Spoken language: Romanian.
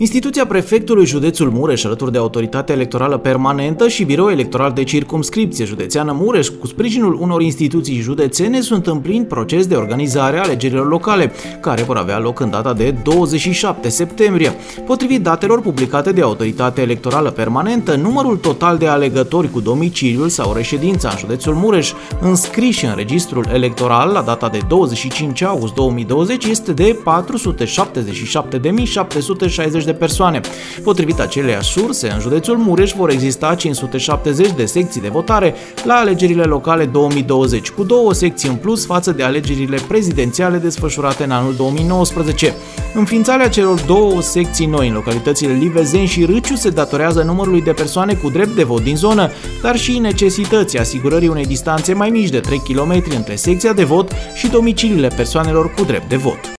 Instituția prefectului județul Mureș, alături de autoritatea electorală permanentă și birou electoral de circumscripție județeană Mureș, cu sprijinul unor instituții județene, sunt în plin proces de organizare a alegerilor locale, care vor avea loc în data de 27 septembrie. Potrivit datelor publicate de autoritatea electorală permanentă, numărul total de alegători cu domiciliul sau reședința în județul Mureș, înscriși în registrul electoral la data de 25 august 2020, este de 477.760 de persoane. Potrivit aceleiași surse, în județul Mureș vor exista 570 de secții de votare la alegerile locale 2020, cu două secții în plus față de alegerile prezidențiale desfășurate în anul 2019. Înființarea celor două secții noi în localitățile Livezen și Râciu se datorează numărului de persoane cu drept de vot din zonă, dar și necesității asigurării unei distanțe mai mici de 3 km între secția de vot și domiciliile persoanelor cu drept de vot.